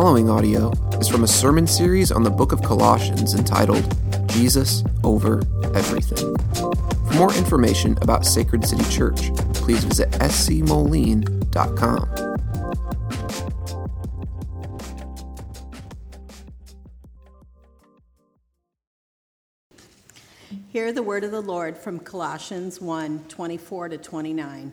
following audio is from a sermon series on the book of Colossians entitled Jesus Over Everything. For more information about Sacred City Church, please visit scmoline.com. Hear the word of the Lord from Colossians 1 24 to 29.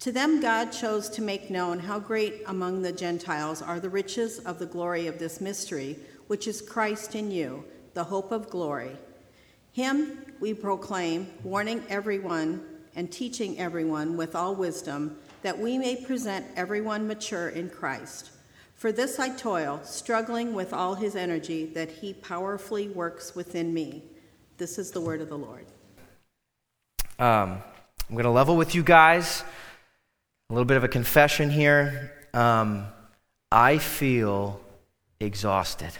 To them, God chose to make known how great among the Gentiles are the riches of the glory of this mystery, which is Christ in you, the hope of glory. Him we proclaim, warning everyone and teaching everyone with all wisdom, that we may present everyone mature in Christ. For this I toil, struggling with all his energy that he powerfully works within me. This is the word of the Lord. Um, I'm going to level with you guys. A little bit of a confession here. Um, I feel exhausted.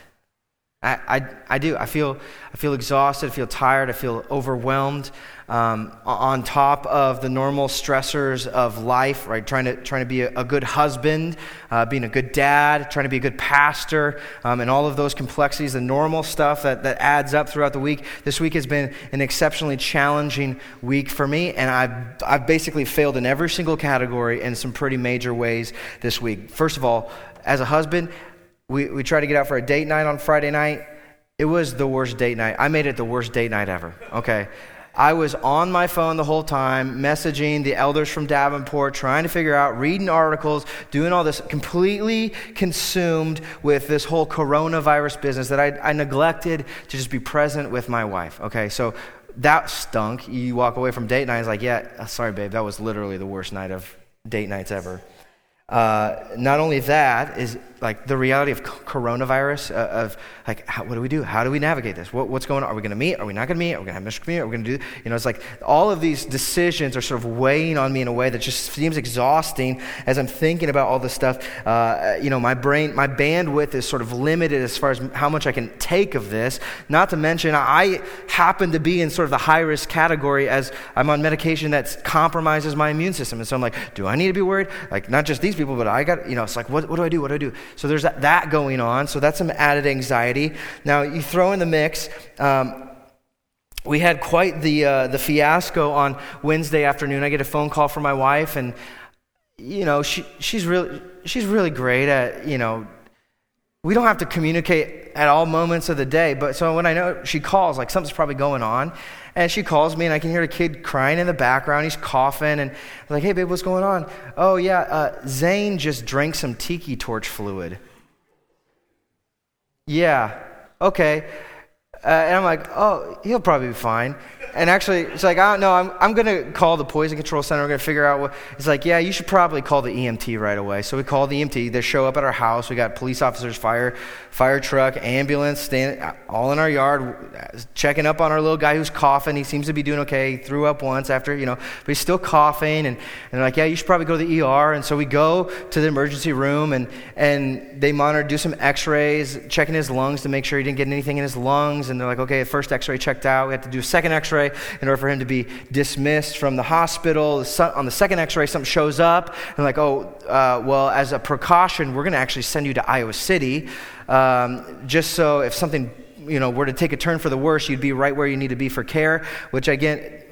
I, I, I, do. I feel, I feel exhausted. I feel tired. I feel overwhelmed. Um, on top of the normal stressors of life, right? Trying to, trying to be a, a good husband, uh, being a good dad, trying to be a good pastor, um, and all of those complexities, the normal stuff that, that adds up throughout the week. This week has been an exceptionally challenging week for me, and I've, I've basically failed in every single category in some pretty major ways this week. First of all, as a husband, we, we tried to get out for a date night on Friday night. It was the worst date night. I made it the worst date night ever, okay? I was on my phone the whole time, messaging the elders from Davenport, trying to figure out, reading articles, doing all this, completely consumed with this whole coronavirus business that I, I neglected to just be present with my wife. Okay, so that stunk. You walk away from date night, it's like, yeah, sorry, babe, that was literally the worst night of date nights ever. Uh, not only that is like the reality of coronavirus uh, of like how, what do we do? How do we navigate this? What, what's going on? Are we going to meet? Are we not going to meet? Are we going to have missional community are we going to do you know it's like all of these decisions are sort of weighing on me in a way that just seems exhausting as i'm thinking about all this stuff. Uh, you know my brain my bandwidth is sort of limited as far as how much i can take of this. Not to mention i happen to be in sort of the high risk category as i'm on medication that compromises my immune system. And so i'm like do i need to be worried? Like not just these people but i got you know it's like what, what do i do? What do i do so there's that, going on. So that's some added anxiety. Now, you throw in the mix. Um, we had quite the, uh, the fiasco on Wednesday afternoon. I get a phone call from my wife, and, you know, she, she's, really, she's really great at, you know, we don't have to communicate at all moments of the day. But so when I know she calls, like something's probably going on. And she calls me, and I can hear a kid crying in the background. He's coughing, and I'm like, hey, babe, what's going on? Oh, yeah, uh, Zane just drank some tiki torch fluid. Yeah, okay. Uh, and I'm like, oh, he'll probably be fine. And actually, it's like, oh, no, I'm, I'm going to call the poison control center. We're going to figure out what. It's like, yeah, you should probably call the EMT right away. So we call the EMT. They show up at our house. We got police officers, fire, fire truck, ambulance, stand, all in our yard, checking up on our little guy who's coughing. He seems to be doing okay. He threw up once after, you know, but he's still coughing. And, and they're like, yeah, you should probably go to the ER. And so we go to the emergency room, and, and they monitor, do some x rays, checking his lungs to make sure he didn't get anything in his lungs. They're like, okay, the first x ray checked out. We have to do a second x ray in order for him to be dismissed from the hospital. On the second x ray, something shows up, and like, oh, uh, well, as a precaution, we're going to actually send you to Iowa City, um, just so if something you know were to take a turn for the worse, you'd be right where you need to be for care. Which again,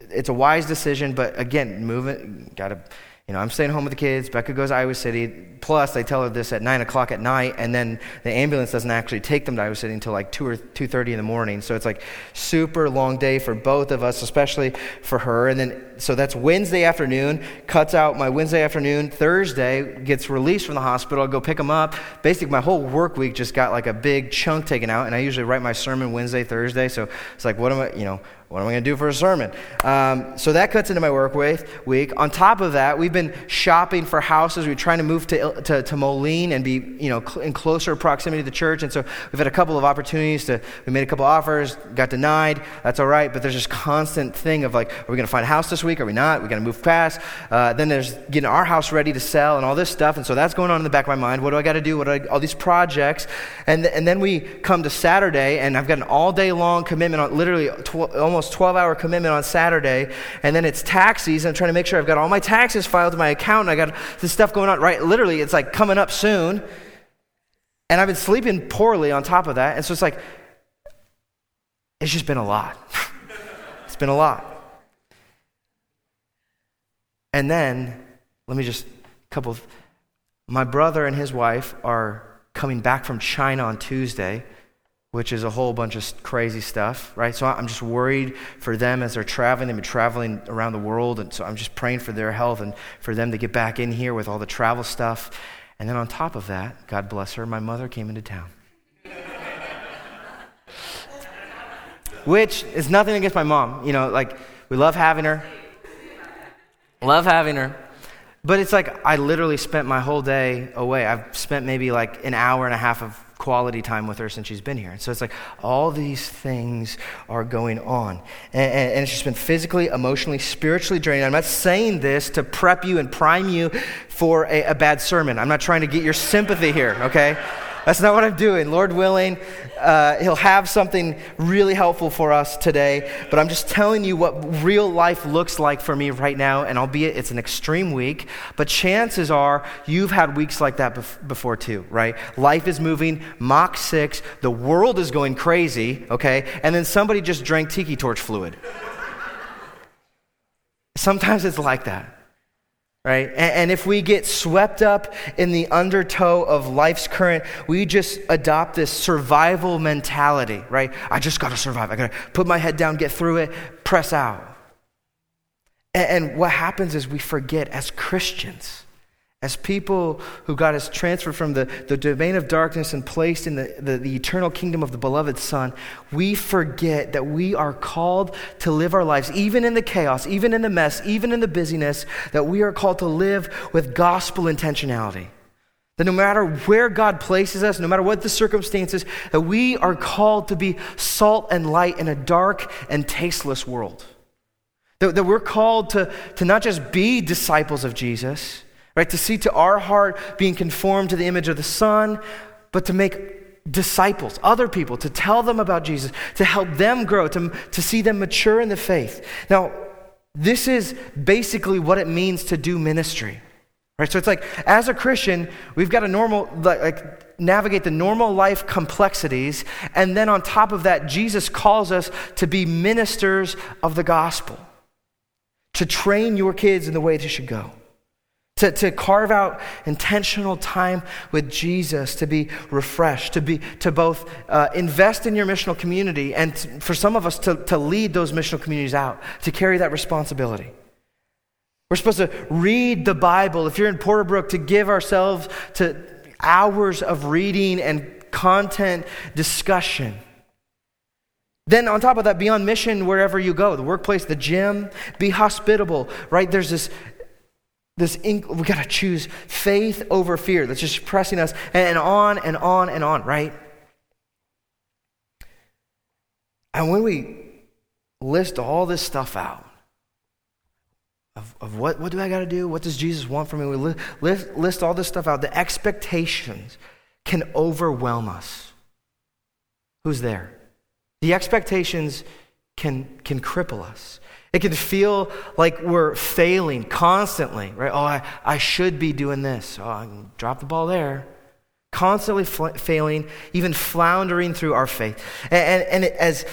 it's a wise decision, but again, moving, got to you know, I'm staying home with the kids. Becca goes to Iowa City. Plus, they tell her this at nine o'clock at night, and then the ambulance doesn't actually take them to Iowa City until like two or two thirty in the morning. So it's like super long day for both of us, especially for her. And then so that's Wednesday afternoon. Cuts out my Wednesday afternoon. Thursday gets released from the hospital. I go pick them up. Basically, my whole work week just got like a big chunk taken out. And I usually write my sermon Wednesday, Thursday. So it's like, what am I? You know, what am I going to do for a sermon? Um, so that cuts into my work week. On top of that, we've been shopping for houses. We're trying to move to to, to Moline and be, you know, cl- in closer proximity to the church. And so we've had a couple of opportunities to, we made a couple offers, got denied. That's all right. But there's this constant thing of like, are we going to find a house this week? Are we not? we got to move fast. Uh, then there's getting our house ready to sell and all this stuff. And so that's going on in the back of my mind. What do I got to do? What do all these projects. And, th- and then we come to Saturday and I've got an all day long commitment on literally tw- almost 12 hour commitment on Saturday. And then it's tax season. I'm trying to make sure I've got all my taxes filed to my account. And I got this stuff going on, right? Literally, it's like coming up soon. And I've been sleeping poorly on top of that. And so it's like, it's just been a lot. it's been a lot. And then, let me just, a couple of, my brother and his wife are coming back from China on Tuesday which is a whole bunch of crazy stuff, right? So I'm just worried for them as they're traveling. They've been traveling around the world, and so I'm just praying for their health and for them to get back in here with all the travel stuff. And then on top of that, God bless her, my mother came into town. which is nothing against my mom. You know, like, we love having her. Love having her. But it's like I literally spent my whole day away. I've spent maybe like an hour and a half of quality time with her since she's been here. And so it's like all these things are going on. And, and, and, it's just been physically, emotionally, spiritually draining. I'm not saying this to prep you and prime you for a, a bad sermon. I'm not trying to get your sympathy here, okay? That's not what I'm doing. Lord willing, uh, He'll have something really helpful for us today. But I'm just telling you what real life looks like for me right now. And albeit it's an extreme week, but chances are you've had weeks like that bef- before too, right? Life is moving, Mach 6, the world is going crazy, okay? And then somebody just drank tiki torch fluid. Sometimes it's like that right? And, if we get swept up in the undertow of life's current, we just adopt this survival mentality, right? I just got to survive. I got to put my head down, get through it, press out. and what happens is we forget as Christians as people who God has transferred from the, the domain of darkness and placed in the, the, the, eternal kingdom of the beloved Son, we forget that we are called to live our lives, even in the chaos, even in the mess, even in the busyness, that we are called to live with gospel intentionality. That no matter where God places us, no matter what the circumstances, that we are called to be salt and light in a dark and tasteless world. That, that we're called to, to not just be disciples of Jesus right? To see to our heart being conformed to the image of the Son, but to make disciples, other people, to tell them about Jesus, to help them grow, to, to see them mature in the faith. Now, this is basically what it means to do ministry. Right? So it's like as a Christian, we've got to normal like, navigate the normal life complexities, and then on top of that, Jesus calls us to be ministers of the gospel, to train your kids in the way they should go. To, to carve out intentional time with Jesus, to be refreshed, to, be, to both uh, invest in your missional community, and for some of us to, to lead those missional communities out, to carry that responsibility. We're supposed to read the Bible. If you're in Porterbrook, to give ourselves to hours of reading and content discussion. Then, on top of that, be on mission wherever you go the workplace, the gym, be hospitable, right? There's this this inc- we got to choose faith over fear. That's just pressing us and on and on and on right? And when we list all this stuff out of, of what, what do i got to do? What does jesus want from me? We list, list all this stuff out. The expectations can overwhelm us. Who's there? The expectations can can cripple us it can feel like we're failing constantly, right? Oh, I, I should be doing this. Oh, I can drop the ball there. Constantly fl- failing, even floundering through our faith. And, and, and it, as,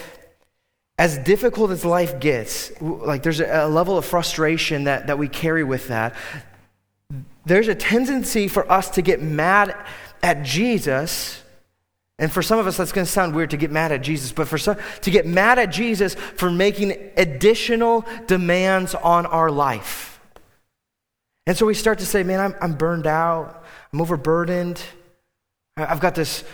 as difficult as life gets, like there's a, a level of frustration that, that we carry with that. There's a tendency for us to get mad at Jesus and for some of us, that's going to sound weird to get mad at Jesus, but for some, to get mad at Jesus for making additional demands on our life. And so we start to say, man, I'm, I'm burned out, I'm overburdened, I've got this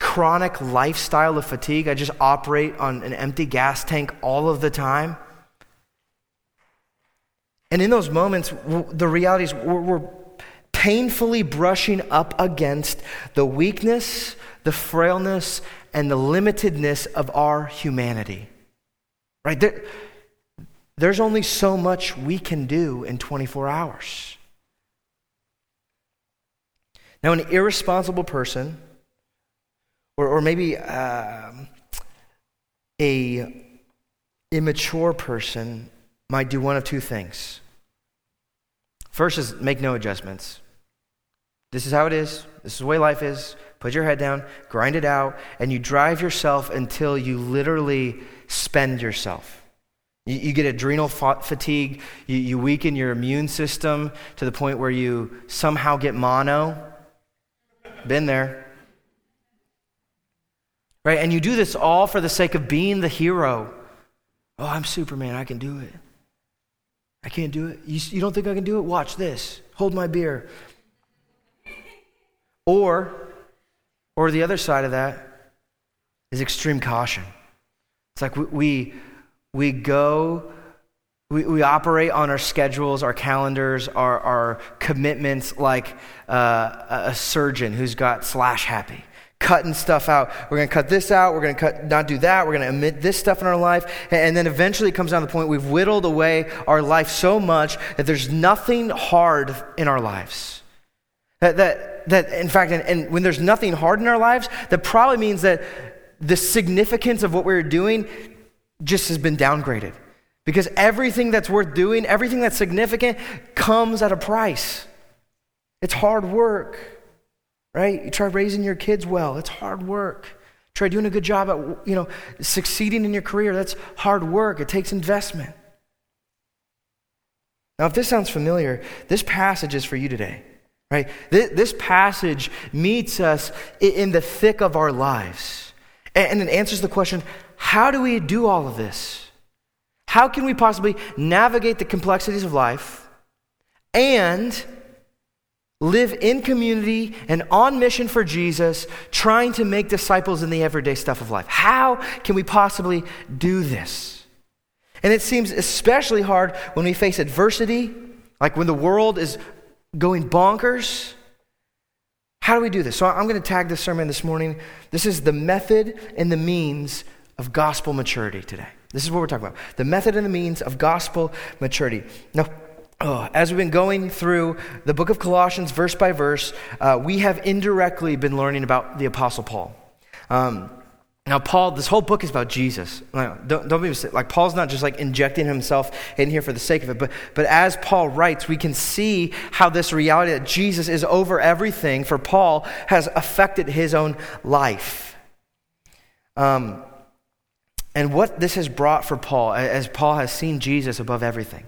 chronic lifestyle of fatigue. I just operate on an empty gas tank all of the time. And in those moments, the reality is we're, we're painfully brushing up against the weakness, the frailness, and the limitedness of our humanity. Right? There, there's only so much we can do in 24 hours. Now, an irresponsible person, or, or maybe um, a immature person, might do one of two things. First is make no adjustments. This is how it is. This is the way life is. Put your head down, grind it out, and you drive yourself until you literally spend yourself. You, you get adrenal fatigue, you, you weaken your immune system to the point where you somehow get mono. Been there. Right? And you do this all for the sake of being the hero. Oh, I'm Superman. I can do it. I can't do it. You, you don't think I can do it? Watch this. Hold my beer. Or, or the other side of that is extreme caution. It's like we, we, we go, we, we operate on our schedules, our calendars, our, our commitments like uh, a surgeon who's got slash happy cutting stuff out. We're going to cut this out. We're going to cut, not do that. We're going to omit this stuff in our life. And then eventually it comes down to the point we've whittled away our life so much that there's nothing hard in our lives. That, that, that in fact, and, and when there's nothing hard in our lives, that probably means that the significance of what we're doing just has been downgraded. Because everything that's worth doing, everything that's significant, comes at a price. It's hard work, right? You try raising your kids well, it's hard work. Try doing a good job at, you know, succeeding in your career, that's hard work. It takes investment. Now, if this sounds familiar, this passage is for you today, right? This passage meets us in the thick of our lives. And it answers the question how do we do all of this? How can we possibly navigate the complexities of life and live in community and on mission for Jesus, trying to make disciples in the everyday stuff of life? How can we possibly do this? And it seems especially hard when we face adversity, like when the world is going bonkers. How do we do this? So I'm going to tag this sermon this morning. This is the method and the means of gospel maturity today. This is what we're talking about the method and the means of gospel maturity. Now, oh, as we've been going through the book of Colossians verse by verse, uh, we have indirectly been learning about the Apostle Paul. Um, now, Paul, this whole book is about Jesus. Don't, don't be mistaken. Like, Paul's not just like injecting himself in here for the sake of it, but, but as Paul writes, we can see how this reality that Jesus is over everything for Paul has affected his own life. Um, and what this has brought for Paul, as Paul has seen Jesus above everything.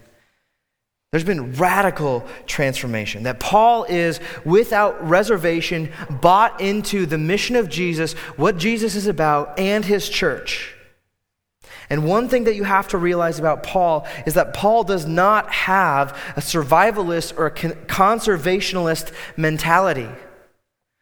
There's been radical transformation. That Paul is, without reservation, bought into the mission of Jesus, what Jesus is about, and his church. And one thing that you have to realize about Paul is that Paul does not have a survivalist or a conservationist mentality.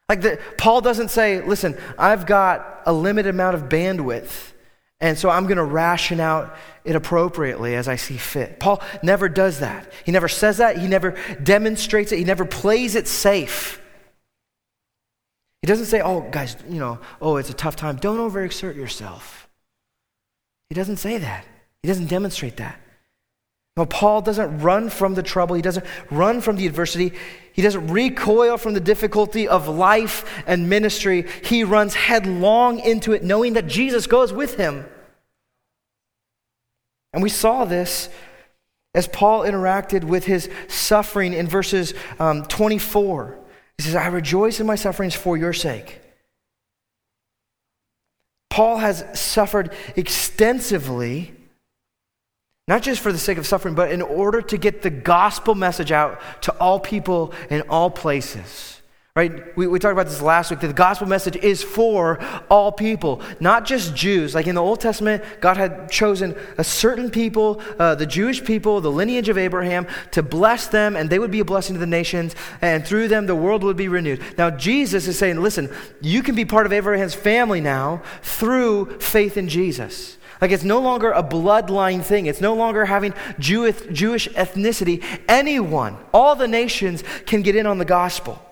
Like the, Paul doesn't say, listen, I've got a limited amount of bandwidth. And so I'm going to ration out it appropriately as I see fit. Paul never does that. He never says that. He never demonstrates it. He never plays it safe. He doesn't say, oh, guys, you know, oh, it's a tough time. Don't overexert yourself. He doesn't say that. He doesn't demonstrate that. No, Paul doesn't run from the trouble. He doesn't run from the adversity. He doesn't recoil from the difficulty of life and ministry. He runs headlong into it, knowing that Jesus goes with him. And we saw this as Paul interacted with his suffering in verses um, 24. He says, I rejoice in my sufferings for your sake. Paul has suffered extensively not just for the sake of suffering, but in order to get the gospel message out to all people in all places. Right? We, we talked about this last week that the gospel message is for all people, not just Jews. Like in the Old Testament, God had chosen a certain people, uh, the Jewish people, the lineage of Abraham, to bless them, and they would be a blessing to the nations, and through them the world would be renewed. Now, Jesus is saying, listen, you can be part of Abraham's family now through faith in Jesus. Like it's no longer a bloodline thing. It's no longer having Jewish, Jewish ethnicity. Anyone, all the nations can get in on the gospel.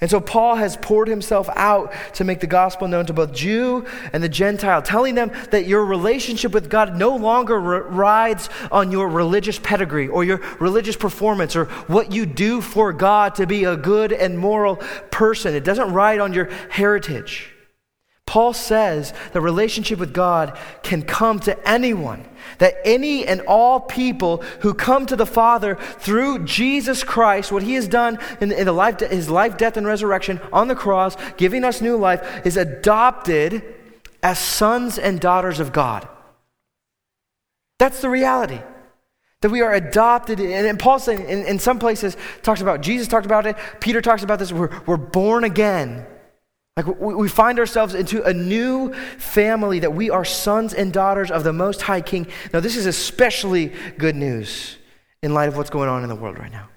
And so Paul has poured himself out to make the gospel known to both Jew and the Gentile, telling them that your relationship with God no longer r- rides on your religious pedigree or your religious performance or what you do for God to be a good and moral person. It doesn't ride on your heritage. Paul says the relationship with God can come to anyone, that any and all people who come to the Father through Jesus Christ, what he has done in, in the life, his life, death, and resurrection on the cross, giving us new life, is adopted as sons and daughters of God. That's the reality. That we are adopted, and, and Paul in, in some places talks about, Jesus talked about it, Peter talks about this, we're, we're born again. Like we find ourselves into a new family that we are sons and daughters of the Most High King. Now, this is especially good news in light of what's going on in the world right now.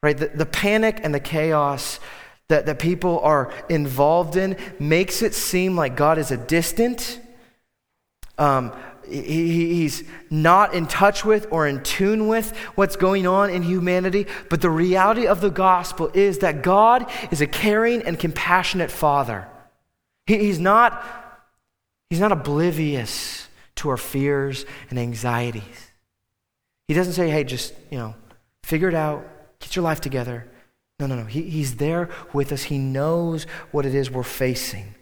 Right? The, the panic and the chaos that, that people are involved in makes it seem like God is a distant, um, he, he's not in touch with or in tune with what's going on in humanity. But the reality of the gospel is that God is a caring and compassionate Father. He, he's, not, he's not oblivious to our fears and anxieties. He doesn't say, hey, just, you know, figure it out, get your life together. No, no, no. He, he's there with us. He knows what it is we're facing.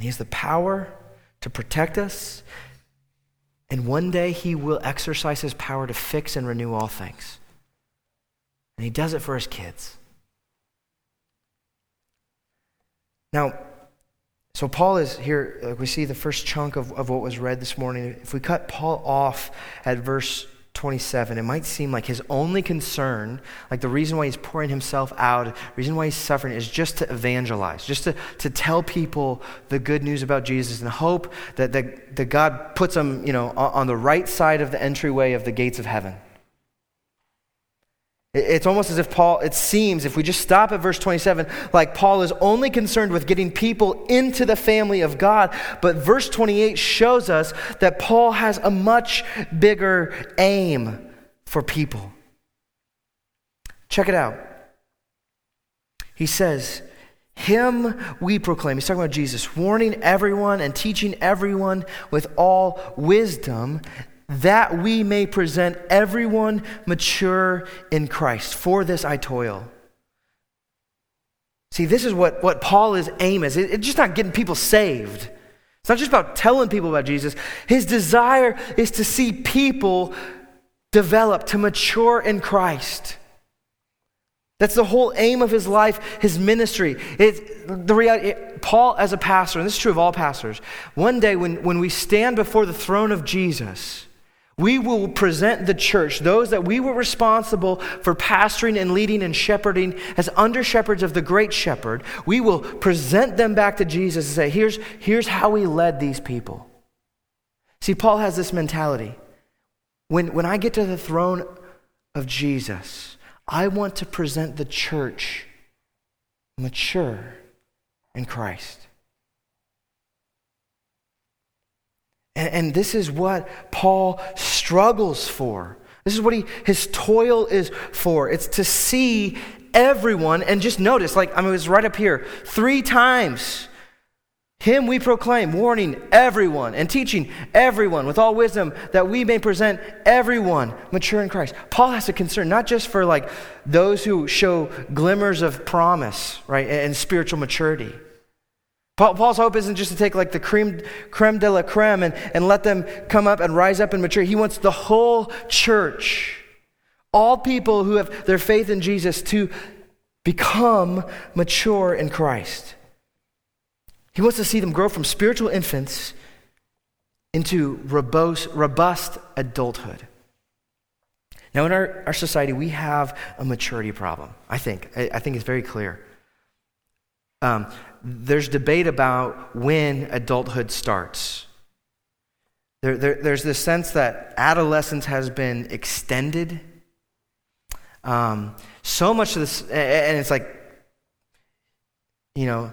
And He has the power to protect us. And one day He will exercise His power to fix and renew all things. And He does it for His kids. Now, so Paul is here, like we see the first chunk of, of what was read this morning. If we cut Paul off at verse 27, it might seem like his only concern, like the reason why he's pouring himself out, reason why he's suffering is just to evangelize, just to, to tell people the good news about Jesus and hope that, that, that God puts them, you know, on the right side of the entryway of the gates of heaven. It's almost as if Paul, it seems, if we just stop at verse 27, like Paul is only concerned with getting people into the family of God. But verse 28 shows us that Paul has a much bigger aim for people. Check it out. He says, Him we proclaim. He's talking about Jesus, warning everyone and teaching everyone with all wisdom, that we may present everyone mature in Christ. For this I toil. See, this is what, what Paul's aim is. It, it's just not getting people saved. It's not just about telling people about Jesus. His desire is to see people develop, to mature in Christ. That's the whole aim of his life, his ministry. It, the reality, it, Paul, as a pastor, and this is true of all pastors, one day when, when we stand before the throne of Jesus, we will present the church, those that we were responsible for pastoring and leading and shepherding as under shepherds of the great shepherd, we will present them back to Jesus and say, here's, here's how we led these people. See, Paul has this mentality. When, when I get to the throne of Jesus, I want to present the church mature in Christ. And, and this is what Paul struggles for. This is what he, his toil is for. It's to see everyone, and just notice, like, I mean, it was right up here, three times. Him we proclaim, warning everyone and teaching everyone with all wisdom that we may present everyone mature in Christ. Paul has a concern not just for like those who show glimmers of promise, right, and spiritual maturity. Paul's hope isn't just to take like the creme, creme de la creme and, and let them come up and rise up and mature. He wants the whole church, all people who have their faith in Jesus, to become mature in Christ. He wants to see them grow from spiritual infants into robust, robust adulthood. Now, in our, our society, we have a maturity problem, I think. I, I think it's very clear. Um, there's debate about when adulthood starts. There, there, there's this sense that adolescence has been extended. Um, so much of this, and it's like, you know,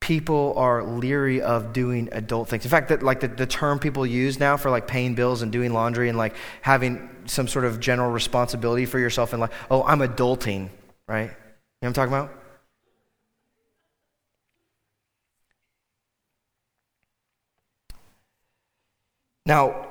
people are leery of doing adult things. In fact, that like the, the term people use now for like paying bills and doing laundry and like having some sort of general responsibility for yourself and like, oh, I'm adulting, right? You know what I'm talking about? Now,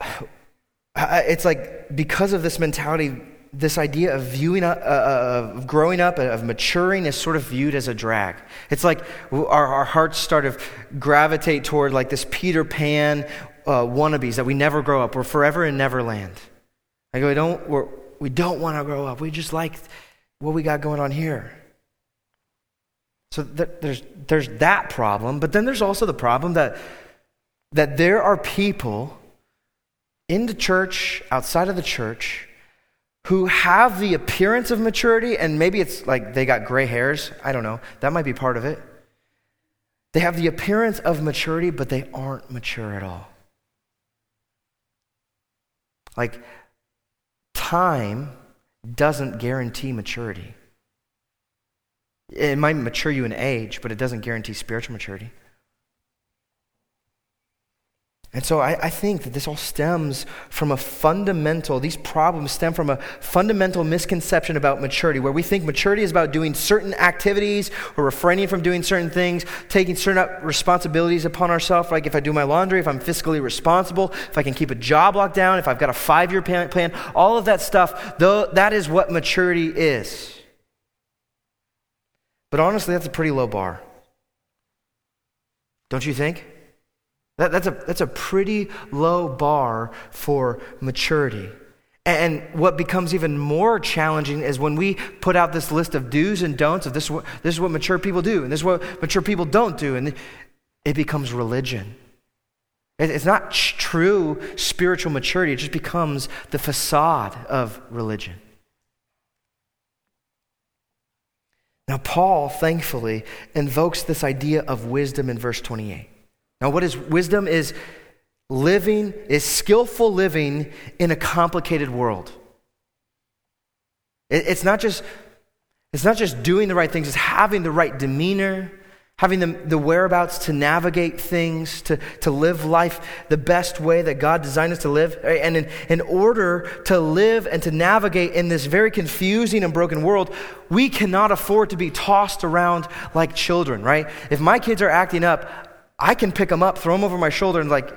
it's like because of this mentality, this idea of viewing, uh, uh, of growing up, of maturing is sort of viewed as a drag. It's like our, our hearts start to gravitate toward like this Peter Pan uh, wannabes that we never grow up. We're forever in Neverland. Like we don't, we're, we don't want to grow up. We just like what we got going on here. So th- there's, there's that problem, but then there's also the problem that, that there are people in the church, outside of the church, who have the appearance of maturity, and maybe it's like they got gray hairs. I don't know. That might be part of it. They have the appearance of maturity, but they aren't mature at all. Like, time doesn't guarantee maturity. It might mature you in age, but it doesn't guarantee spiritual maturity. And so I, I, think that this all stems from a fundamental, these problems stem from a fundamental misconception about maturity, where we think maturity is about doing certain activities or refraining from doing certain things, taking certain responsibilities upon ourselves. Like if I do my laundry, if I'm fiscally responsible, if I can keep a job locked down, if I've got a five year plan, all of that stuff, though, that is what maturity is. But honestly, that's a pretty low bar. Don't you think? That, that's, a, that's a pretty low bar for maturity. And what becomes even more challenging is when we put out this list of do's and don'ts of this, this is what mature people do, and this is what mature people don't do, and it becomes religion. It's not true spiritual maturity, it just becomes the facade of religion. Now, Paul, thankfully, invokes this idea of wisdom in verse 28. Now, what is wisdom? Is living, is skillful living in a complicated world. It, it's, not just, it's not just doing the right things, it's having the right demeanor, having the, the whereabouts to navigate things, to, to live life the best way that God designed us to live. And in, in order to live and to navigate in this very confusing and broken world, we cannot afford to be tossed around like children, right? If my kids are acting up, I can pick them up, throw them over my shoulder, and like,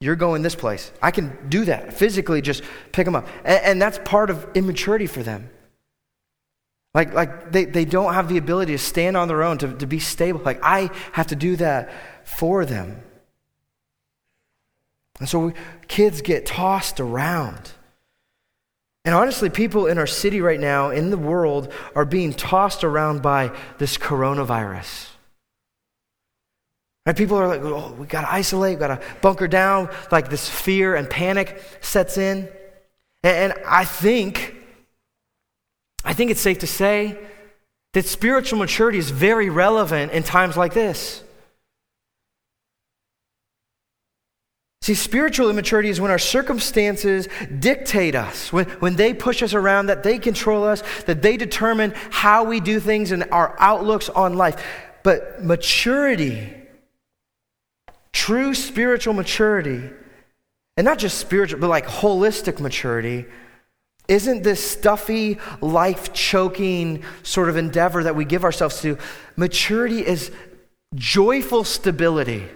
you're going this place. I can do that physically, just pick them up. And, and that's part of immaturity for them. Like, like they, they don't have the ability to stand on their own, to, to be stable. Like, I have to do that for them. And so we, kids get tossed around. And honestly, people in our city right now, in the world, are being tossed around by this coronavirus. And people are like, oh, we got to isolate, we got to bunker down. Like this fear and panic sets in. And, and I think, I think it's safe to say that spiritual maturity is very relevant in times like this. See, spiritual immaturity is when our circumstances dictate us, when, when they push us around, that they control us, that they determine how we do things and our outlooks on life. But maturity True spiritual maturity, and not just spiritual, but like holistic maturity, isn't this stuffy, life choking sort of endeavor that we give ourselves to. Maturity is joyful stability.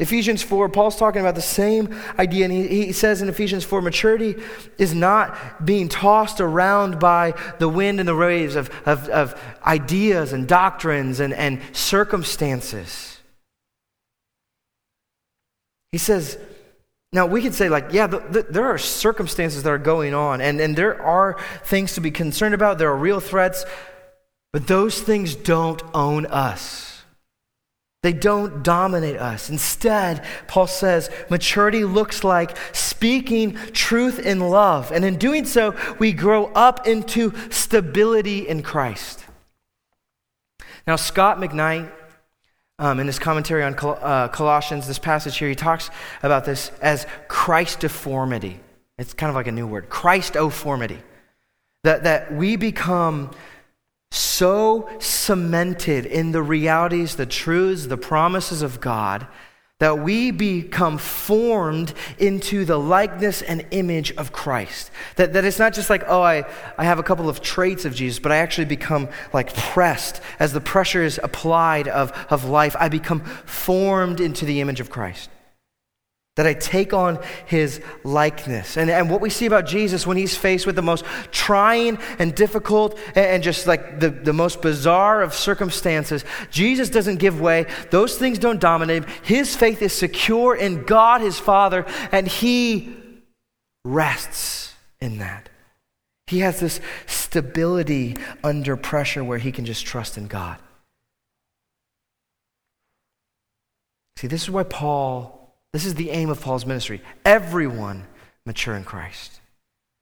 Ephesians 4, Paul's talking about the same idea, and he, he, says in Ephesians 4 maturity is not being tossed around by the wind and the waves of, of, of ideas and doctrines and, and circumstances. He says, now we could say, like, yeah, the, the, there are circumstances that are going on, and, and there are things to be concerned about, there are real threats, but those things don't own us. They don't dominate us. Instead, Paul says, maturity looks like speaking truth in love. And in doing so, we grow up into stability in Christ. Now, Scot McKnight um, in his commentary on Col- uh, Colossians, this passage here, he talks about this as Christoformity. It's kind of like a new word Christ Christoformity. That, that we become so cemented in the realities, the truths, the promises of God that we become formed into the likeness and image of Christ. That, that it's not just like, oh, I, I have a couple of traits of Jesus, but I actually become like pressed. As the pressure is applied of, of life, I become formed into the image of Christ that I take on his likeness. And, and what we see about Jesus when he's faced with the most trying and difficult and, and just like the, the most bizarre of circumstances, Jesus doesn't give way. Those things don't dominate him. His faith is secure in God, his Father, and he rests in that. He has this stability under pressure where he can just trust in God. See, this is why Paul this is the aim of Paul's ministry. Everyone mature in Christ.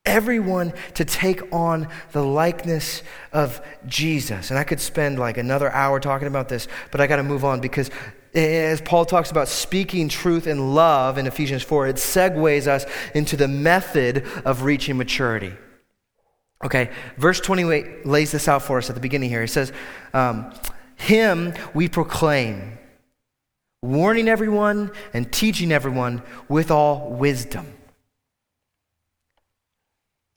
Everyone to take on the likeness of Jesus. And I could spend like another hour talking about this, but I got to move on because as Paul talks about speaking truth in love in Ephesians 4, it segues us into the method of reaching maturity. Okay, verse 28 lays this out for us at the beginning here. He says, um, Him we proclaim warning everyone and teaching everyone with all wisdom.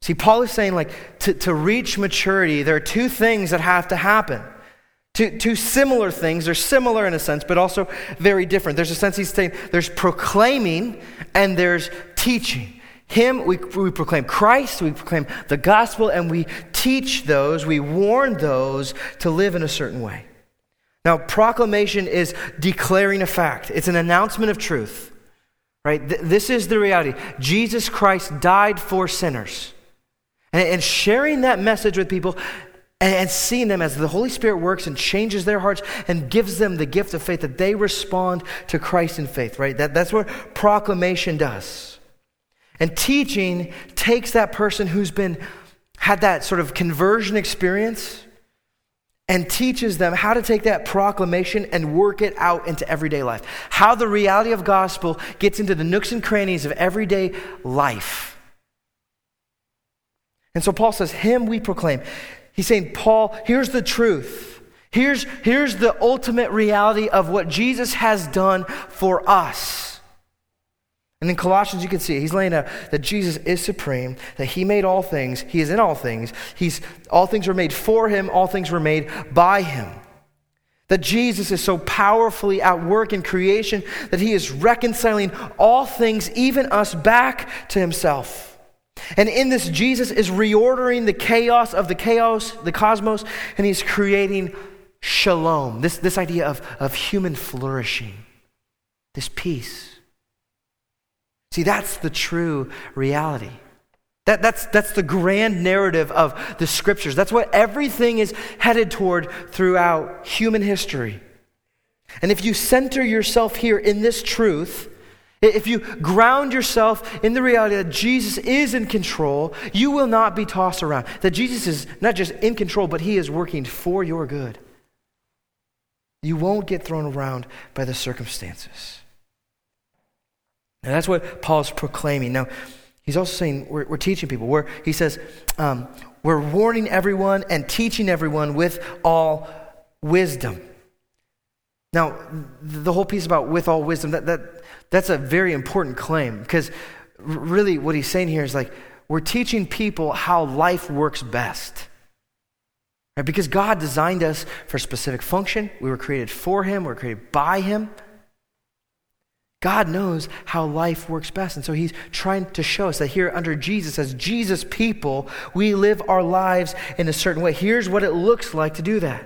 See, Paul is saying, like, to, to reach maturity, there are two things that have to happen. Two, two similar things. They're similar in a sense, but also very different. There's a sense he's saying there's proclaiming and there's teaching. Him, we, we proclaim Christ, we proclaim the gospel, and we teach those, we warn those to live in a certain way. Now, proclamation is declaring a fact, it's an announcement of truth, right? Th- this is the reality. Jesus Christ died for sinners. And, and sharing that message with people and, and seeing them as the Holy Spirit works and changes their hearts and gives them the gift of faith that they respond to Christ in faith, right? That, that's what proclamation does. And teaching takes that person who's been had that sort of conversion experience and teaches them how to take that proclamation and work it out into everyday life. How the reality of gospel gets into the nooks and crannies of everyday life. And so Paul says, Him we proclaim. He's saying, Paul, here's the truth. Here's, here's the ultimate reality of what Jesus has done for us. And in Colossians, you can see. He's laying out that Jesus is supreme, that he made all things, he is in all things. He's, all things were made for him, all things were made by him. That Jesus is so powerfully at work in creation that he is reconciling all things, even us, back to himself. And in this, Jesus is reordering the chaos of the chaos, the cosmos, and he's creating shalom, this, this idea of, of human flourishing, this peace. See, that's the true reality. That, that's, that's the grand narrative of the scriptures. That's what everything is headed toward throughout human history. And if you center yourself here in this truth, if you ground yourself in the reality that Jesus is in control, you will not be tossed around. That Jesus is not just in control, but he is working for your good. You won't get thrown around by the circumstances. And that's what Paul's proclaiming. Now, he's also saying we're, we're teaching people. We're, he says, um, we're warning everyone and teaching everyone with all wisdom. Now, the whole piece about with all wisdom, that, that, that's a very important claim because really what he's saying here is like, we're teaching people how life works best. Right? Because God designed us for a specific function. We were created for Him, we were created by Him. God knows how life works best. And so he's trying to show us that here under Jesus, as Jesus people, we live our lives in a certain way. Here's what it looks like to do that.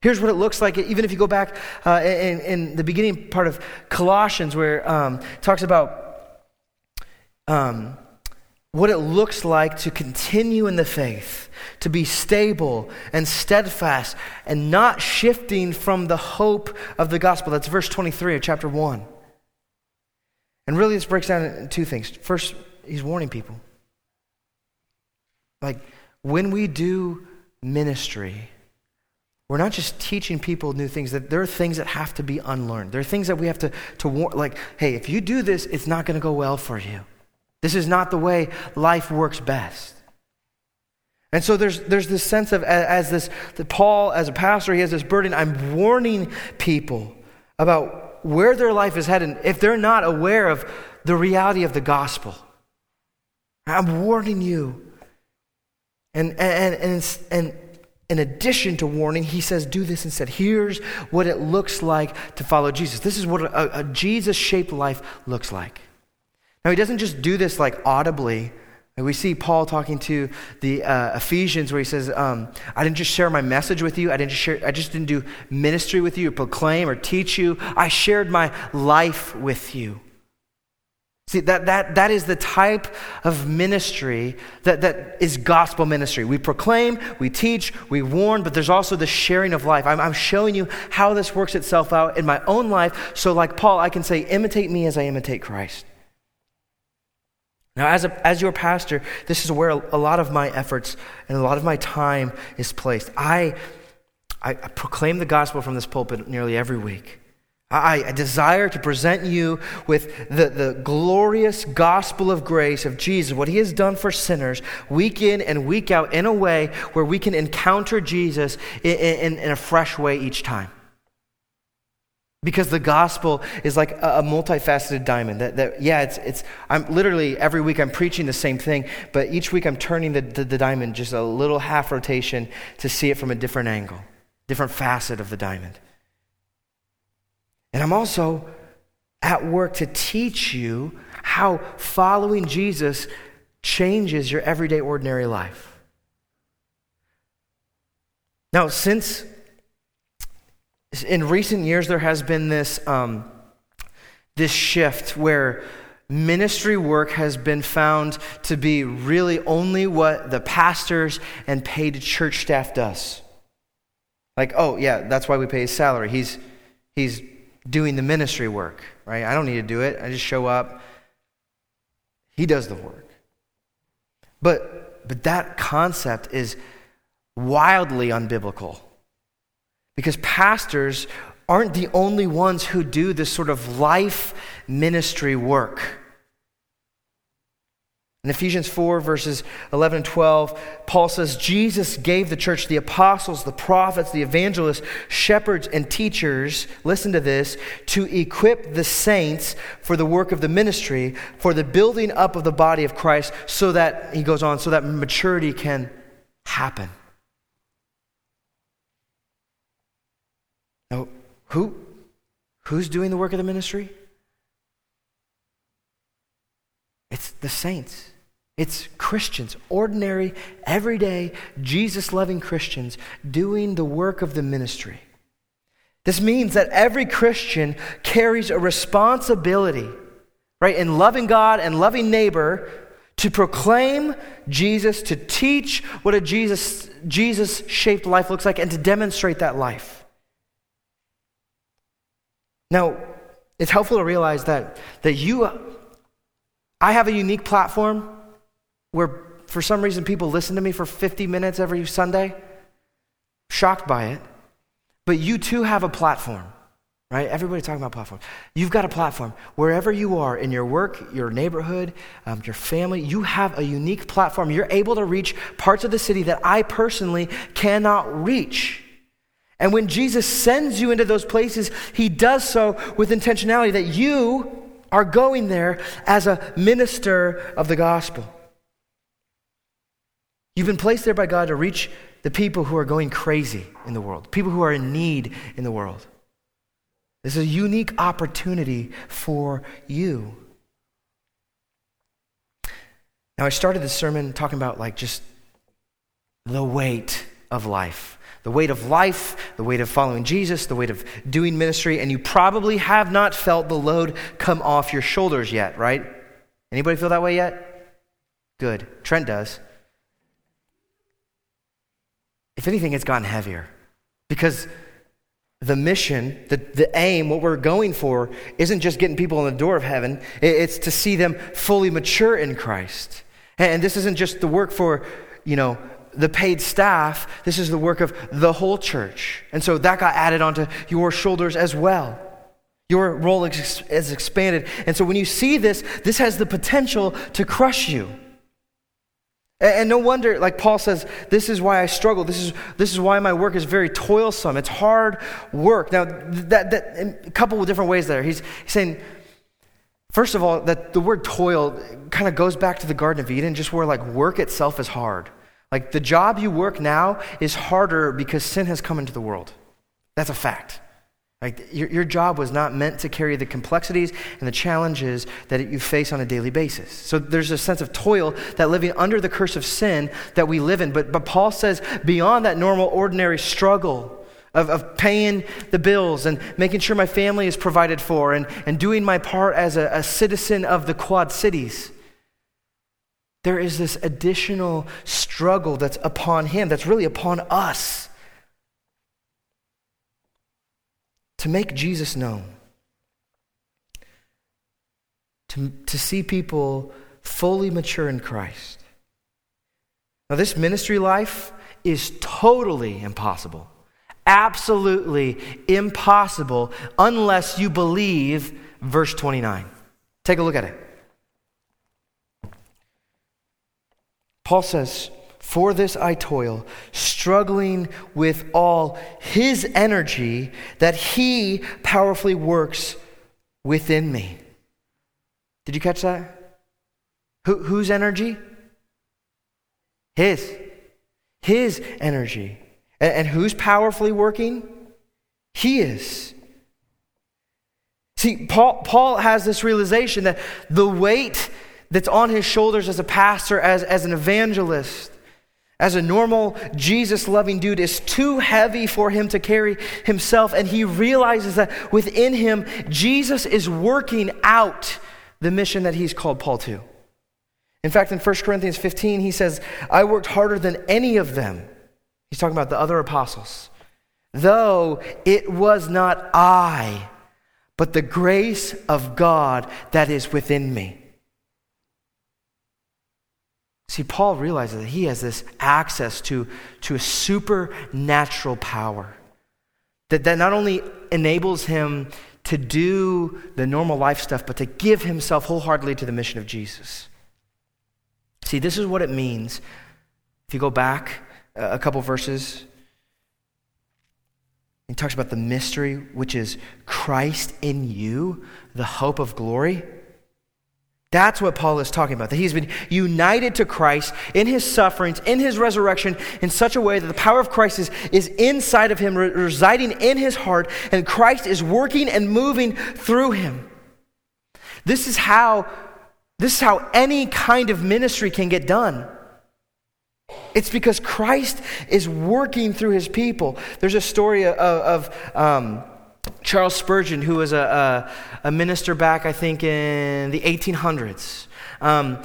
Here's what it looks like, even if you go back uh, in, in, the beginning part of Colossians, where um, it talks about um, what it looks like to continue in the faith, to be stable and steadfast, and not shifting from the hope of the gospel. That's verse 23 of chapter 1. And really, this breaks down in two things. First, he's warning people. Like, when we do ministry, we're not just teaching people new things, that there are things that have to be unlearned. There are things that we have to, to warn, like, hey, if you do this, it's not going to go well for you. This is not the way life works best. And so there's, there's this sense of, as this, that Paul, as a pastor, he has this burden. I'm warning people about where their life is headed if they're not aware of the reality of the gospel. I'm warning you. And, and, and, and in addition to warning, he says, do this instead. Here's what it looks like to follow Jesus. This is what a, a Jesus shaped life looks like. Now, he doesn't just do this like audibly we see Paul talking to the uh, Ephesians where he says, um, I didn't just share my message with you. I, didn't just share, I just didn't do ministry with you, or proclaim or teach you. I shared my life with you. See, that, that, that is the type of ministry that, that is gospel ministry. We proclaim, we teach, we warn, but there's also the sharing of life. I'm, I'm showing you how this works itself out in my own life. So, like Paul, I can say, imitate me as I imitate Christ. Now, as, a, as your pastor, this is where a lot of my efforts and a lot of my time is placed. I, I, proclaim the gospel from this pulpit nearly every week. I, I desire to present you with the, the glorious gospel of grace of Jesus, what he has done for sinners, week in and week out, in a way where we can encounter Jesus in, in, in a fresh way each time. Because the gospel is like a, multifaceted diamond. That, that, yeah, it's, it's, I'm literally every week I'm preaching the same thing, but each week I'm turning the, the, the diamond just a little half rotation to see it from a different angle, different facet of the diamond. And I'm also at work to teach you how following Jesus changes your everyday, ordinary life. Now, since in recent years, there has been this, um, this shift where ministry work has been found to be really only what the pastors and paid church staff does. Like, oh, yeah, that's why we pay his salary. He's, he's doing the ministry work, right? I don't need to do it. I just show up. He does the work. But, but that concept is wildly unbiblical. Because pastors aren't the only ones who do this sort of life ministry work. In Ephesians 4, verses 11 and 12, Paul says, Jesus gave the church the apostles, the prophets, the evangelists, shepherds, and teachers, listen to this, to equip the saints for the work of the ministry, for the building up of the body of Christ, so that, he goes on, so that maturity can happen. Now, who, who's doing the work of the ministry? It's the saints. It's Christians, ordinary, everyday, Jesus loving Christians doing the work of the ministry. This means that every Christian carries a responsibility, right, in loving God and loving neighbor to proclaim Jesus, to teach what a Jesus, Jesus shaped life looks like, and to demonstrate that life. Now, it's helpful to realize that, that you, I have a unique platform where for some reason people listen to me for 50 minutes every Sunday. Shocked by it. But you too have a platform, right? Everybody talking about platform. You've got a platform. Wherever you are, in your work, your neighborhood, um, your family, you have a unique platform. You're able to reach parts of the city that I personally cannot reach. And when Jesus sends you into those places, he does so with intentionality that you are going there as a minister of the gospel. You've been placed there by God to reach the people who are going crazy in the world, people who are in need in the world. This is a unique opportunity for you. Now, I started this sermon talking about like just the weight of life the weight of life, the weight of following Jesus, the weight of doing ministry, and you probably have not felt the load come off your shoulders yet, right? Anybody feel that way yet? Good. Trent does. If anything, it's gotten heavier because the mission, the, the aim, what we're going for, isn't just getting people in the door of heaven, it's to see them fully mature in Christ. And this isn't just the work for, you know, the paid staff, this is the work of the whole church. And so that got added onto your shoulders as well. Your role is expanded. And so when you see this, this has the potential to crush you. And no wonder, like Paul says, this is why I struggle. This is, this is why my work is very toilsome. It's hard work. Now, that, that, a couple of different ways there. He's, he's saying, first of all, that the word toil kind of goes back to the Garden of Eden, just where like work itself is hard. Like the job you work now is harder because sin has come into the world. That's a fact. Like your, your job was not meant to carry the complexities and the challenges that you face on a daily basis. So there's a sense of toil that living under the curse of sin that we live in. But, but Paul says beyond that normal, ordinary struggle, of, of paying the bills and making sure my family is provided for and, and doing my part as a, a citizen of the Quad Cities. There is this additional struggle that's upon him, that's really upon us. to make Jesus known, to, to see people fully mature in Christ. Now, this ministry life is totally impossible, absolutely impossible, unless you believe verse 29. Take a look at it. Paul says, for this I toil, struggling with all his energy that he powerfully works within me. Did you catch that? Who, whose energy? His. His energy. And, and who's powerfully working? He is. See, Paul, Paul has this realization that the weight that's on his shoulders as a pastor, as, as an evangelist, as a normal Jesus loving dude is too heavy for him to carry himself. And he realizes that within him, Jesus is working out the mission that he's called Paul to. In fact, in 1 Corinthians 15, he says, I worked harder than any of them. He's talking about the other apostles. Though it was not I, but the grace of God that is within me. See, Paul realizes that he has this access to, to a supernatural power that, that not only enables him to do the normal life stuff, but to give himself wholeheartedly to the mission of Jesus. See, this is what it means. If you go back a couple verses, he talks about the mystery, which is Christ in you, the hope of glory. That's what Paul is talking about. That he's been united to Christ in his sufferings, in his resurrection, in such a way that the power of Christ is, is inside of him, residing in his heart, and Christ is working and moving through him. This is how, this is how any kind of ministry can get done. It's because Christ is working through his people. There's a story of, of um, Charles Spurgeon, who was a, a, a, minister back, I think, in the 1800s. Um,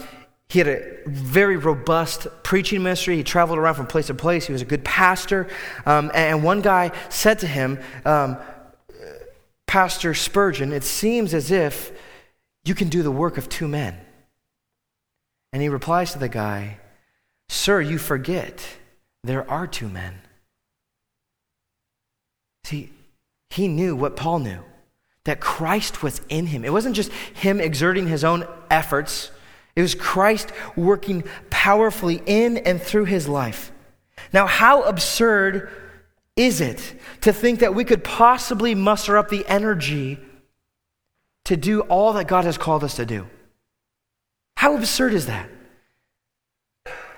he had a very robust preaching ministry. He traveled around from place to place. He was a good pastor. Um, and one guy said to him, um, Pastor Spurgeon, it seems as if you can do the work of two men. And he replies to the guy, Sir, you forget there are two men. See, he knew what Paul knew that Christ was in him. It wasn't just him exerting his own efforts, it was Christ working powerfully in and through his life. Now, how absurd is it to think that we could possibly muster up the energy to do all that God has called us to do? How absurd is that?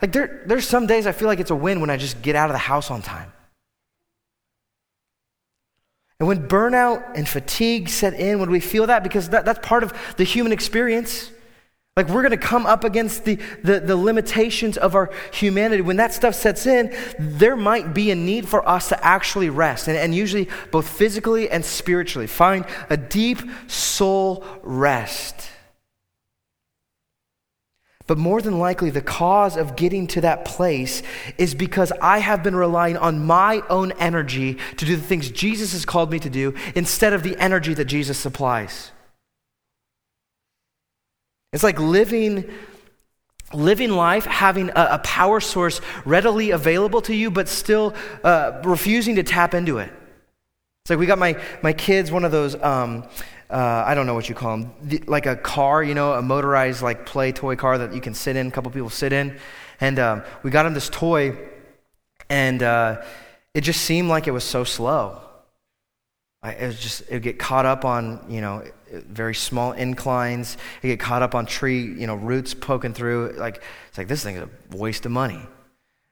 Like, there, there's some days I feel like it's a win when I just get out of the house on time. And when burnout and fatigue set in, when we feel that, because that, that's part of the human experience, like we're going to come up against the, the, the, limitations of our humanity. When that stuff sets in, there might be a need for us to actually rest, and, and usually both physically and spiritually. Find a deep soul rest. But more than likely, the cause of getting to that place is because I have been relying on my own energy to do the things Jesus has called me to do instead of the energy that Jesus supplies. It's like living, living life, having a, a power source readily available to you, but still uh, refusing to tap into it. It's like we got my, my kids one of those. Um, uh, I don't know what you call them, the, like a car, you know, a motorized like play toy car that you can sit in, a couple people sit in. And um, we got him this toy, and uh, it just seemed like it was so slow. It was just, it would get caught up on, you know, very small inclines. It get caught up on tree, you know, roots poking through. Like, it's like, this thing is a waste of money.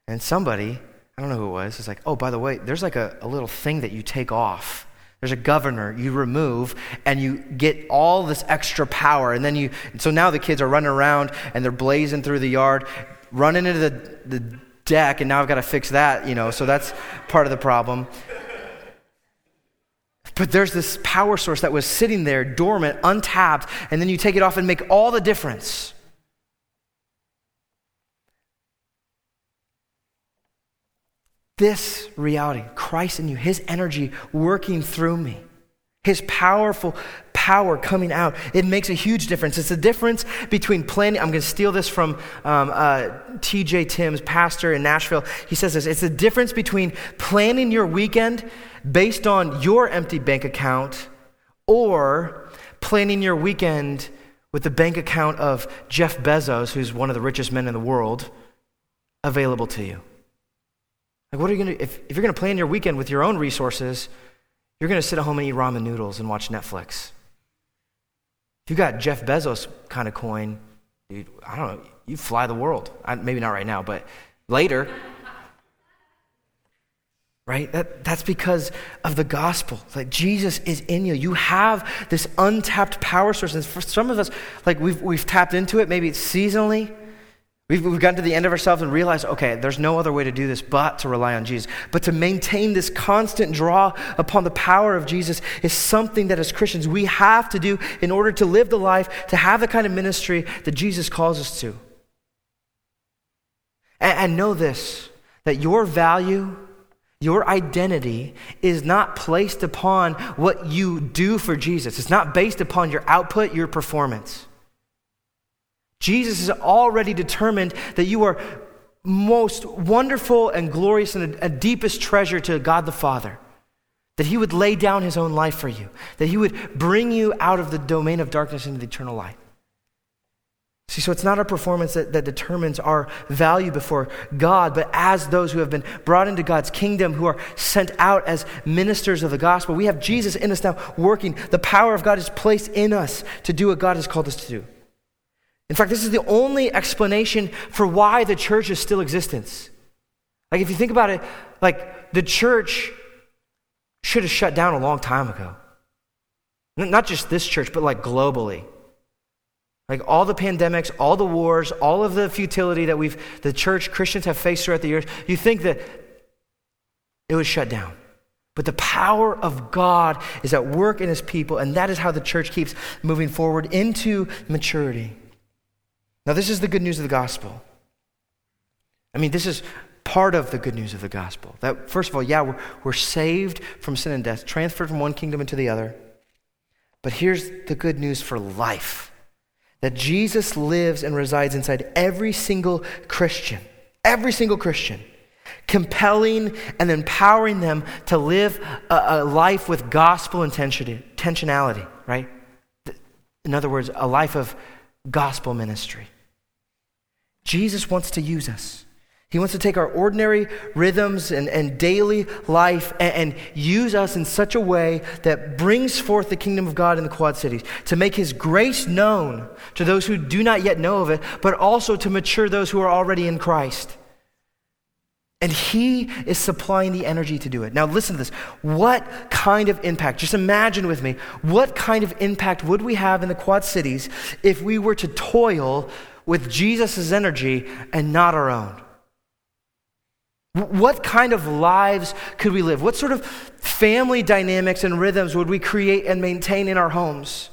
And somebody, I don't know who it was, is like, oh, by the way, there's like a, a little thing that you take off. There's a governor you remove, and you get all this extra power. And then you, so now the kids are running around and they're blazing through the yard, running into the, the deck, and now I've got to fix that, you know, so that's part of the problem. But there's this power source that was sitting there dormant, untapped, and then you take it off and make all the difference. This reality, Christ in you, His energy working through me, His powerful power coming out, it makes a huge difference. It's the difference between planning. I'm going to steal this from um, uh, TJ Timms, pastor in Nashville. He says this it's the difference between planning your weekend based on your empty bank account or planning your weekend with the bank account of Jeff Bezos, who's one of the richest men in the world, available to you. Like, what are you going to if, if you're going to plan your weekend with your own resources, you're going to sit at home and eat ramen noodles and watch Netflix. If you got Jeff Bezos kind of coin, dude, I don't know, you fly the world. I, maybe not right now, but later right? That, that's because of the gospel. Like Jesus is in you. You have this untapped power source. And for some of us, like we've, we've tapped into it, maybe it's seasonally. We've, we've gotten to the end of ourselves and realized, okay, there's no other way to do this but to rely on Jesus. But to maintain this constant draw upon the power of Jesus is something that as Christians we have to do in order to live the life, to have the kind of ministry that Jesus calls us to. and, and know this that your value your identity is not placed upon what you do for Jesus. It's not based upon your output, your performance. Jesus has already determined that you are most wonderful and glorious and a, a deepest treasure to God the Father. That he would lay down his own life for you, that he would bring you out of the domain of darkness into the eternal light. See, so it's not our performance that, that determines our value before God, but as those who have been brought into God's kingdom, who are sent out as ministers of the gospel, we have Jesus in us now working. The power of God is placed in us to do what God has called us to do. In fact, this is the only explanation for why the church is still existence. Like, if you think about it, like the church should have shut down a long time ago. Not just this church, but like globally. Like all the pandemics, all the wars, all of the futility that we've, the church, Christians have faced throughout the years, you think that it was shut down. But the power of God is at work in his people, and that is how the church keeps moving forward into maturity. Now, this is the good news of the gospel. I mean, this is part of the good news of the gospel. That, first of all, yeah, we're, we're saved from sin and death, transferred from one kingdom into the other. But here's the good news for life that Jesus lives and resides inside every single Christian, every single Christian, compelling and empowering them to live a, a life with gospel intentionality, right? In other words, a life of gospel ministry. Jesus wants to use us. He wants to take our ordinary rhythms and, and daily life and, and, use us in such a way that brings forth the kingdom of God in the Quad Cities, to make His grace known to those who do not yet know of it, but also to mature those who are already in Christ. And He is supplying the energy to do it. Now, listen to this. What kind of impact, just imagine with me, what kind of impact would we have in the Quad Cities if we were to toil with Jesus' energy and not our own? What kind of lives could we live? What sort of family dynamics and rhythms would we create and maintain in our homes?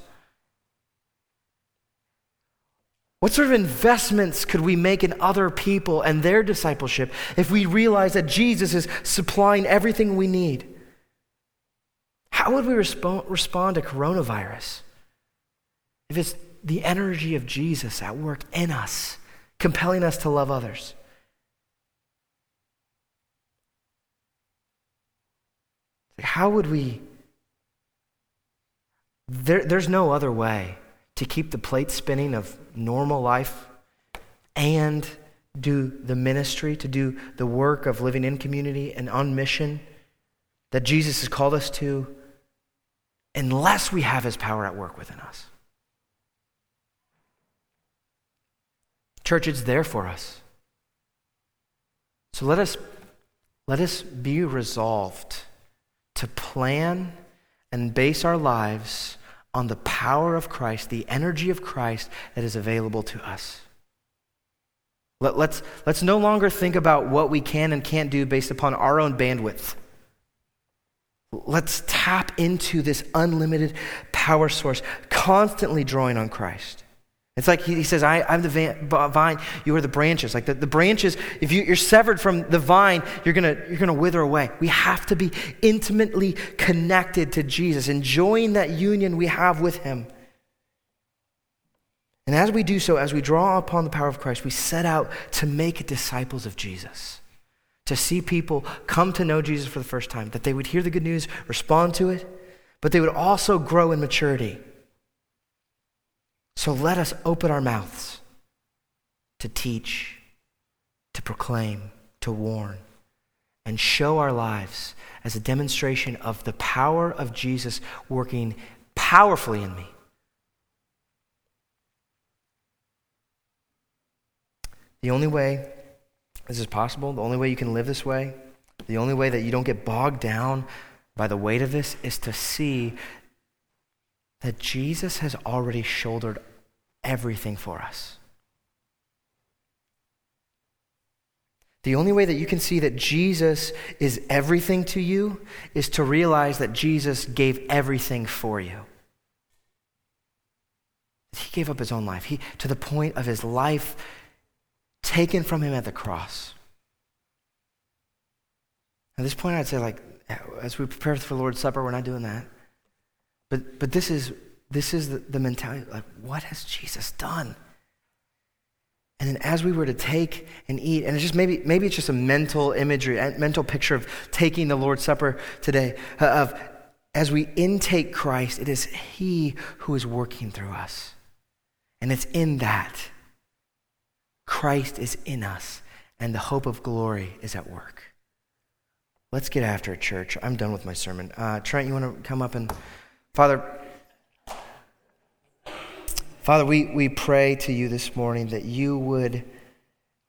What sort of investments could we make in other people and their discipleship if we realize that Jesus is supplying everything we need? How would we respond, respond to coronavirus if it's the energy of Jesus at work in us, compelling us to love others? How would we? There, there's no other way to keep the plate spinning of normal life and do the ministry, to do the work of living in community and on mission that Jesus has called us to unless we have his power at work within us. Church, it's there for us. So let us, let us be resolved to plan and base our lives on the power of Christ, the energy of Christ that is available to us. Let, us let's, let's no longer think about what we can and can't do based upon our own bandwidth. Let's tap into this unlimited power source, constantly drawing on Christ. It's like he, says, I, am the vine, you are the branches. Like the, the branches, if you, are severed from the vine, you're going you're to wither away. We have to be intimately connected to Jesus, enjoying that union we have with him. And as we do so, as we draw upon the power of Christ, we set out to make disciples of Jesus, to see people come to know Jesus for the first time, that they would hear the good news, respond to it, but they would also grow in maturity so let us open our mouths to teach, to proclaim, to warn, and show our lives as a demonstration of the power of Jesus working powerfully in me. The only way this is possible, the only way you can live this way, the only way that you don't get bogged down by the weight of this is to see that Jesus has already shouldered everything for us. The only way that you can see that Jesus is everything to you is to realize that Jesus gave everything for you. He gave up his own life he, to the point of his life taken from him at the cross. At this point, I'd say, like, as we prepare for the Lord's Supper, we're not doing that. But, but this is this is the, the mentality like, what has Jesus done? And then as we were to take and eat, and it's just maybe, maybe it's just a mental imagery, a mental picture of taking the Lord's Supper today, uh, of as we intake Christ, it is He who is working through us. And it's in that Christ is in us, and the hope of glory is at work. Let's get after it, church. I'm done with my sermon. Uh, Trent, you want to come up and, Father, Father, we, we pray to you this morning that you would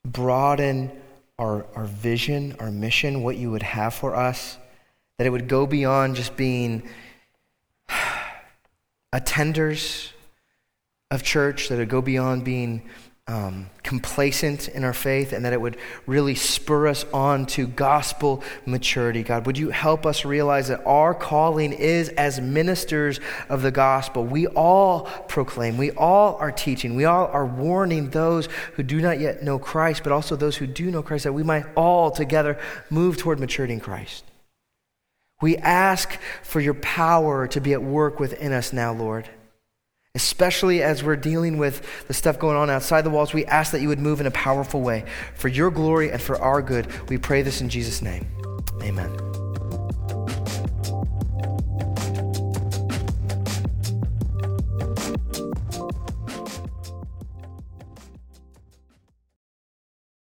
broaden our, our vision, our mission, what you would have for us, that it would go beyond just being attenders of church, that it would go beyond being um, complacent in our faith and that it would really spur us on to gospel maturity. God, would you help us realize that our calling is as ministers of the gospel? We all proclaim, we all are teaching, we all are warning those who do not yet know Christ, but also those who do know Christ, that we might all together move toward maturity in Christ. We ask for your power to be at work within us now, Lord especially as we're dealing with the stuff going on outside the walls. We ask that you would move in a powerful way for your glory and for our good. We pray this in Jesus' name. Amen.